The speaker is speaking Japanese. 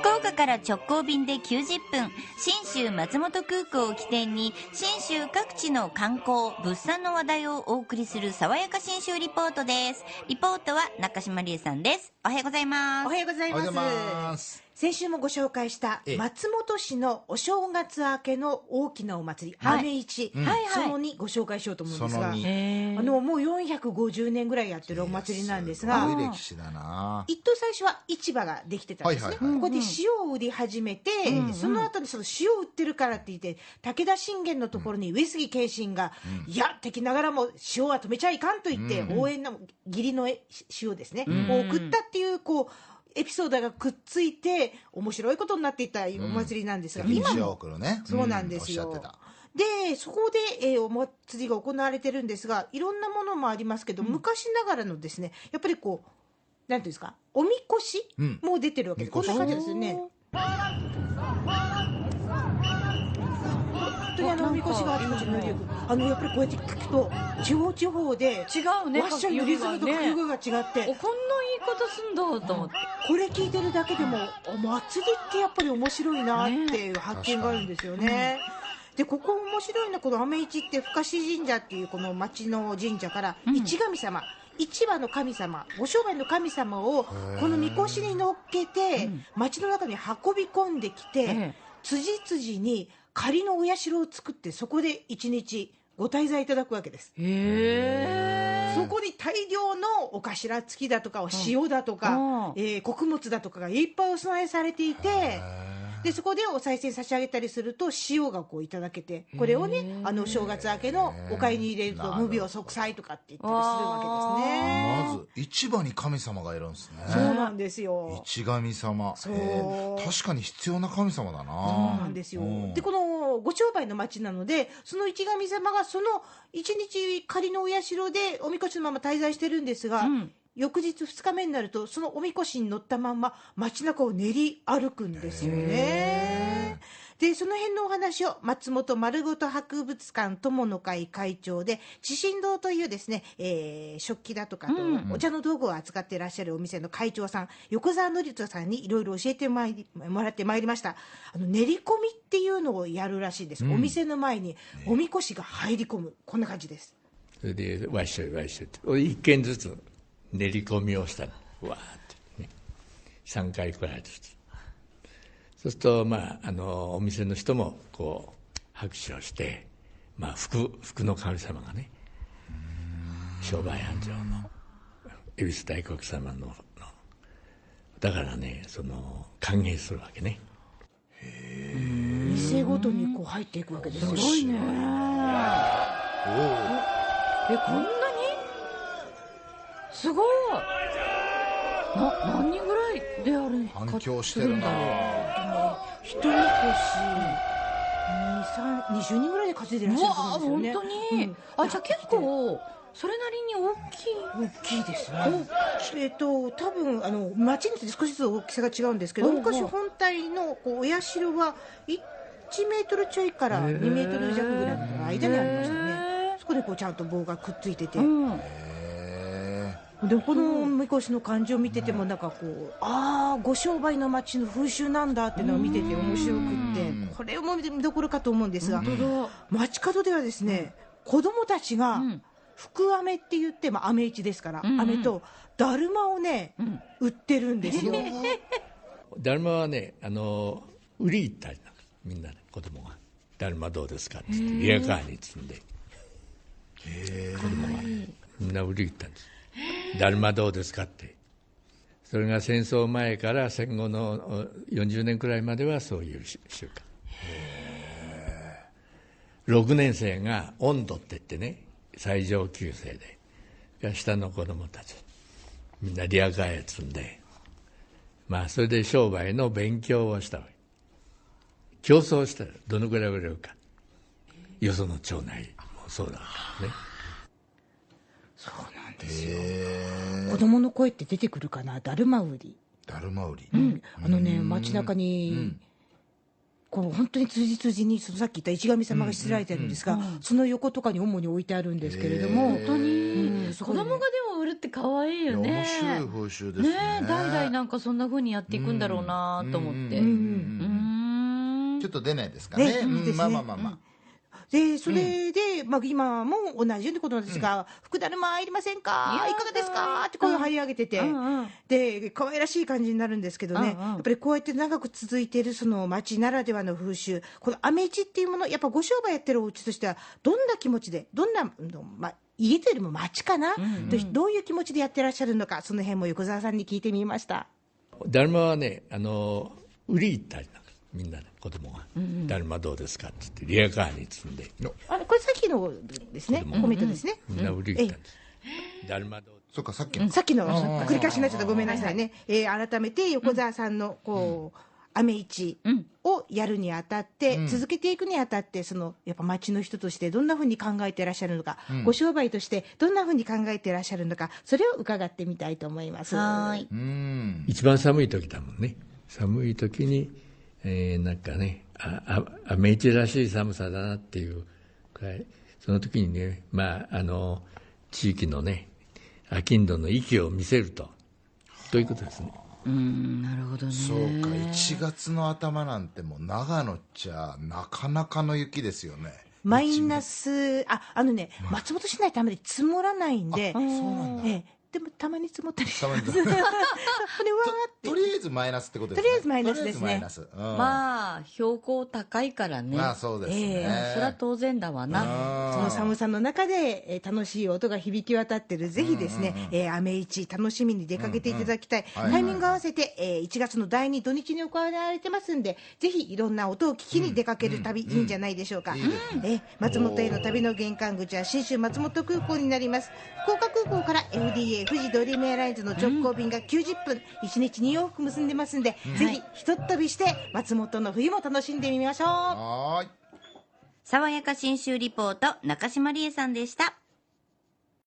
福岡から直行便で90分信州松本空港を起点に信州各地の観光物産の話題をお送りする爽やか信州リポートです。リポートは中島理恵さんです。おはようございます。おはようございます。先週もご紹介したええ。松本市のお正月明けの大きなお祭り、はい。雨市、はいはい。その2ご紹介しようと思うんですがその二。あのもう450年ぐらいやってるお祭りなんですがすごい歴史だな。一等最初は市場ができてたんですね、はいはいはい。ここで塩を売り始めて、その後にその塩を売ってるからって言って武田信玄のところに上杉謙信が、いや敵ながらも塩は止めちゃいかんと言って、応援の義理の塩ですね、を送ったっていうこうエピソードがくっついて面白いことになっていったお祭りなんですが、今今も。ね。そうなんですよ。でそこで、えーお祭りが行われてるんですがいろんなものもありますけど、昔ながらのですねやっぱりこうなんていうんですかおみこしうん。も出てるわけです、こんな感じですよね本当にあのおみこしがあちこちに乗り行くあのやっぱりこうやって聞くと地方地方で違うねワッショイのリズムと掛け声が違って、おこんな言い方すんだと思ってこれ聞いてるだけでもお祭りってやっぱり面白いなっていう発見があるんですよね。でここ面白いのはこの雨市って深志神社っていうこの町の神社から市神様、市場の神様ご商売の神様をこのみこしに乗っけて町の中に運び込んできて、ええ辻々に仮のお社を作ってそこで一日ご滞在いただくわけです。へえそこに大量のお頭付きだとか塩だとか、うん。えー穀物だとかがいっぱいお供えされていてでそこでお賽銭差し上げたりすると塩がこういただけてこれをねあの正月明けのお買いに入れると無病息災とかって言ったりするわけですね。まず市場に神様がいるんですね。そうなんですよ。市神様。そう。へえ確かに必要な神様だな。そうなんですよ、うん。でこのご商売の町なのでその市神様がその一日仮のお社でおみこしのまま滞在してるんですが、ん翌日2日目になるとそのおみこしに乗ったまんま街中を練り歩くんですよね。でその辺のお話を松本丸ごと博物館友の会会長で地震堂というですね、えー食器だとかあとお茶の道具を扱っていらっしゃるお店の会長さん横澤典人さんにいろいろ教えてまいりもらってまいりました。あの練り込みっていうのをやるらしいです、お店の前におみこしが入り込む。こんな感じです。それでわっしょいわっしょいって俺一軒ずつ練り込みをしたの。わーってね。3回くらいずつそうするとまああのお店の人もこう拍手をしてまあ福福の神様がね商売繁盛の恵比寿大国様ののだからねその歓迎するわけね。店ごとにこう入っていくわけですよ。すごいね。えこんなに？すごい。な何人ぐらいである反響してるんだろ一人こし20人ぐらいで稼いでらっしゃるうわあそうですよね。本当に、うん。あじゃあ結構それなりに大きい。大きいですね。えっ、と多分あの町によって少しずつ大きさが違うんですけど、昔本体のこうお社は1メートルちょいから2メートル弱ぐらいの間にありましたね。そこでこうちゃんと棒がくっついてて、うん。へでこのみこしの感じを見ててもなんかこうああご商売の町の風習なんだっていうのを見てて面白くってこれも見どころかと思うんですが街角ではですね子供たちがん。福飴って言って、まあ、飴市ですから、飴とだるまをね、売ってるんですよ。だるまはねあの売り行ったりなんかみんなで子供が「だるまどうですか?」って言ってリアカーに積んで。子供が。みんな売り行ったんです「だるまどうですか?」って。それが戦争前から戦後のお40年くらいまではそういう習習慣。6年生が温度って言ってね最上級生で下の子供たちみんなリアカーへ積んでまあそれで商売の勉強をしたわけ。競争したらどのぐらい売れるか。よその町内もそうだからね。そうなんですよ。え子供の声って出てくるかな？だるま売り、だるま売り。うん、あのね街中にこう本当に辻々にそのさっき言った市神様がしつられてるんですが、その横とかに主に置いてあるんですけれども、本当に、うん子供がでも売るって可愛いよね。面白い風習ですね。ねえ代々なんかそんな風にやっていくんだろうなと思って。ううん。うん。ん。ちょっと出ないですかね。ねね。まあまあまあまあ、でそれで、まあ、今も同じようなことなんですが、福だるまいりませんか？いやだいかがですか？って声を張り上げてて、うんうん。で可愛らしい感じになるんですけどね、うんうん。やっぱりこうやって長く続いているその町ならではの風習。このアメ市っていうものやっぱご商売やってるお家としてはどんな気持ちでどんな、うんまあ、家というよりも町かな、どどういう気持ちでやってらっしゃるのかその辺も横澤さんに聞いてみました。だるまはねあの売り行ったりなみんなで子供が「だるまどうですか?」って言ってリアカーに積んで。あれこれさっきのですね、コメントですね。みんな売り行ったんです「だるまどうそっかさっきの、さっきの。繰り返しになっちゃった。ごめんなさいね、えー改めて横澤さんのこう、アメ市をやるにあたって、続けていくにあたってそのやっぱ町の人としてどんなふうに考えていらっしゃるのか、ご商売としてどんなふうに考えていらっしゃるのかそれを伺ってみたいと思います。はーい。うん。一番寒い時だもんね。寒い時に、えーなんかねああアメイチらしい寒さだなっていうくらいその時にねまああの地域のね商人の息を見せるとということですね。うんなるほどね。そうか1月の頭なんてもう長野っちゃなかなかの雪ですよね。マイナスああのね松本市内ってあまり積もらないんで、そうなんだ。ええでもたまに積もったりたまに。それわーって。とりあえずマイナスってことですね。とりあえずマイナスですね。まあ標高高いからね。まあそうですね。ええそりゃ当然だわな。うん。その寒さの中で、えー楽しい音が響き渡ってる、ぜひですね、えー、アメ市楽しみに出かけていただきたい。うんうんタイミング合わせて、えー1月の第2土日に行われてますんで、ぜひいろんな音を聞きに出かける旅、いいんじゃないでしょうか。いいですねえー松本への旅の玄関口は信州松本空港になります。福岡空港から FDA 富士ドリームエアラインズの直行便が90分、1日2往復結んでますんで、ぜひひとっ飛びして松本の冬も楽しんでみましょう。はーい。爽やか新州リポート中島理恵さんでした